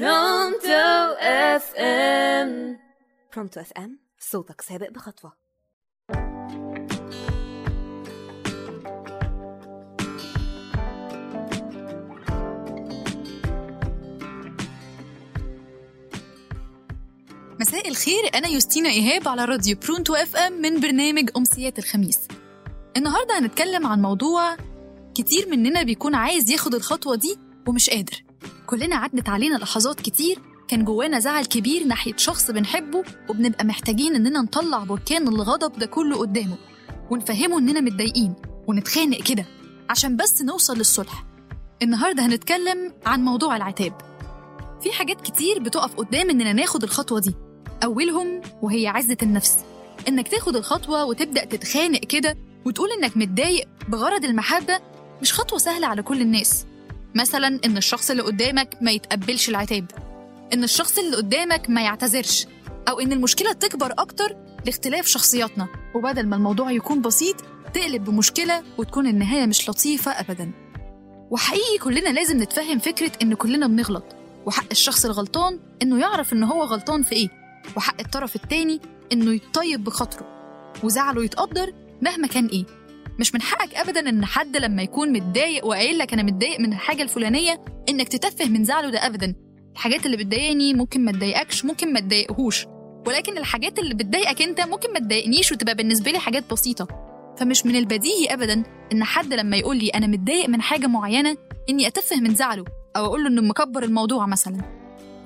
برونتو اف ام برونتو اف ام صوتك سابق بخطوة. مساء الخير أنا يوستينا إيهاب على راديو برونتو اف ام من برنامج أمسيات الخميس. النهاردة هنتكلم عن موضوع كتير مننا بيكون عايز ياخد الخطوة دي ومش قادر. كلنا عدت علينا لحظات كتير كان جوانا زعل كبير ناحية شخص بنحبه وبنبقى محتاجين إننا نطلع بركان الغضب ده كله قدامه ونفهمه إننا متضايقين ونتخانق كده عشان بس نوصل للصلح. النهاردة هنتكلم عن موضوع العتاب. في حاجات كتير بتقف قدام إننا ناخد الخطوة دي. أولهم وهي عزة النفس. إنك تاخد الخطوة وتبدأ تتخانق كده وتقول إنك متضايق بغرض المحبة مش خطوة سهلة على كل الناس. مثلا إن الشخص اللي قدامك ما يتقبلش العتاب إن الشخص اللي قدامك ما يعتذرش أو إن المشكلة تكبر أكتر لاختلاف شخصياتنا. وبدل ما الموضوع يكون بسيط تقلب بمشكلة وتكون النهاية مش لطيفة أبدا. وحقيقي كلنا لازم نتفهم فكرة إن كلنا بنغلط وحق الشخص الغلطان إنه يعرف إن هو غلطان في إيه وحق الطرف التاني إنه يطيب بخاطره وزعله يتقدر مهما كان إيه. مش من حقك ابدا إن حد لما يكون متضايق وقايل لك أنا متضايق من الحاجة الفلانية إنك تتفه من زعله ده ابدا. الحاجات اللي بتضايقني ممكن ما تضايقكش ممكن ما تضايقهوش. ولكن الحاجات اللي بتضايقك أنت ممكن ما تضايقنيش وتبقى بالنسبة لي حاجات بسيطة. فمش من البديهي ابدا إن حد لما يقول لي أنا متضايق من حاجة معينة إني أتفه من زعله أو أقول له إنه مكبر الموضوع مثلا.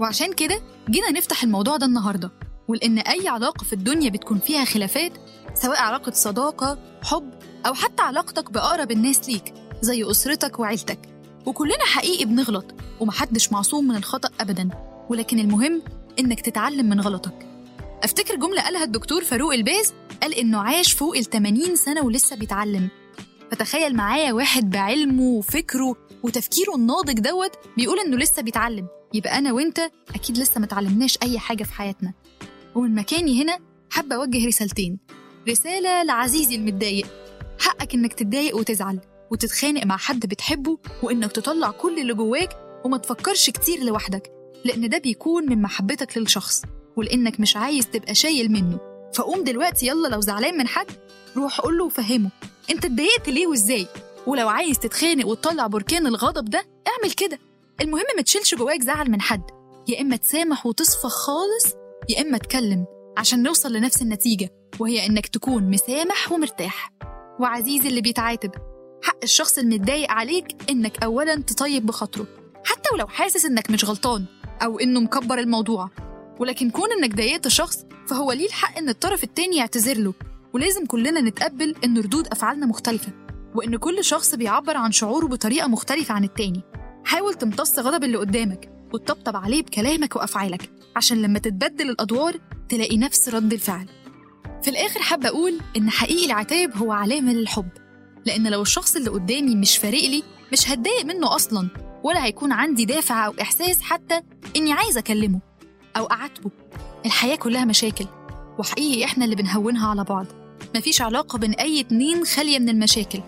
وعشان كده جينا نفتح الموضوع ده النهارده. ولأن أي علاقة في الدنيا بتكون فيها خلافات سواء علاقة صداقة حب أو حتى علاقتك بأقرب الناس ليك زي أسرتك وعيلتك. وكلنا حقيقي بنغلط ومحدش معصوم من الخطأ أبدا. ولكن المهم إنك تتعلم من غلطك. أفتكر جملة قالها الدكتور فاروق الباز قال إنه عاش فوق ال 80 سنة ولسه بيتعلم. فتخيل معايا واحد بعلمه وفكره وتفكيره الناضج دوت بيقول إنه لسه بيتعلم. يبقى أنا وإنت أكيد لسه متعلمناش أي حاجة في حياتنا. ومن مكاني هنا حابة أوجه رسالتين. رسالة لعزيزي المتضايق. حقك إنك تتضايق وتزعل وتتخانق مع حد بتحبه وإنك تطلع كل اللي جواك وما تفكرش كتير لوحدك لأن ده بيكون من محبتك للشخص ولأنك مش عايز تبقى شايل منه. فقوم دلوقتي يلا لو زعلان من حد روح قول له وفهمه أنت اتضايقت ليه وإزاي؟ ولو عايز تتخانق وتطلع بركان الغضب ده اعمل كده. المهم ما تشيلش جواك زعل من حد يا إما تسامح وتصفى خالص يا إما تكلم عشان نوصل لنفس النتيجة وهي إنك تكون مسامح ومرتاح. وعزيزي اللي بيتعاتب. حق الشخص المتضايق عليك إنك اولا تطيب بخاطره حتى ولو حاسس إنك مش غلطان أو إنه مكبر الموضوع. ولكن كون إنك ضايقت شخص فهو ليه الحق إن الطرف التاني يعتذر له؟ ولازم كلنا نتقبل إن ردود أفعالنا مختلفة وإن كل شخص بيعبر عن شعوره بطريقة مختلفة عن التاني. حاول تمتص غضب اللي قدامك وتطبطب عليه بكلامك وأفعالك عشان لما تتبدل الأدوار تلاقي نفس رد الفعل. في الآخر حابة أقول إن حقيقي العتاب هو علامة للحب. لأن لو الشخص اللي قدامي مش فارق لي مش هتضايق منه أصلا ولا هيكون عندي دافع أو إحساس حتى إني عايزة أكلمه أو أعاتبه. الحياة كلها مشاكل وحقيقي إحنا اللي بنهونها على بعض. مفيش علاقة بين أي اتنين خالية من المشاكل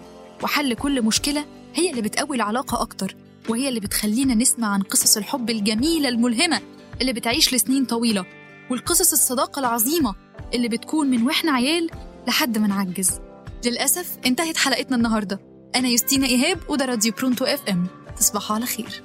وحل كل مشكلة هي اللي بتقوي العلاقة أكتر وهي اللي بتخلينا نسمع عن قصص الحب الجميلة الملهمة اللي بتعيش لسنين طويلة والقصص الصداقة العظيمة اللي بتكون من وإحنا عيال لحد ما نعجز. للأسف انتهت حلقتنا النهاردة. أنا يوستينا إيهاب وده راديو برونتو إف إم. تصبحوا على خير.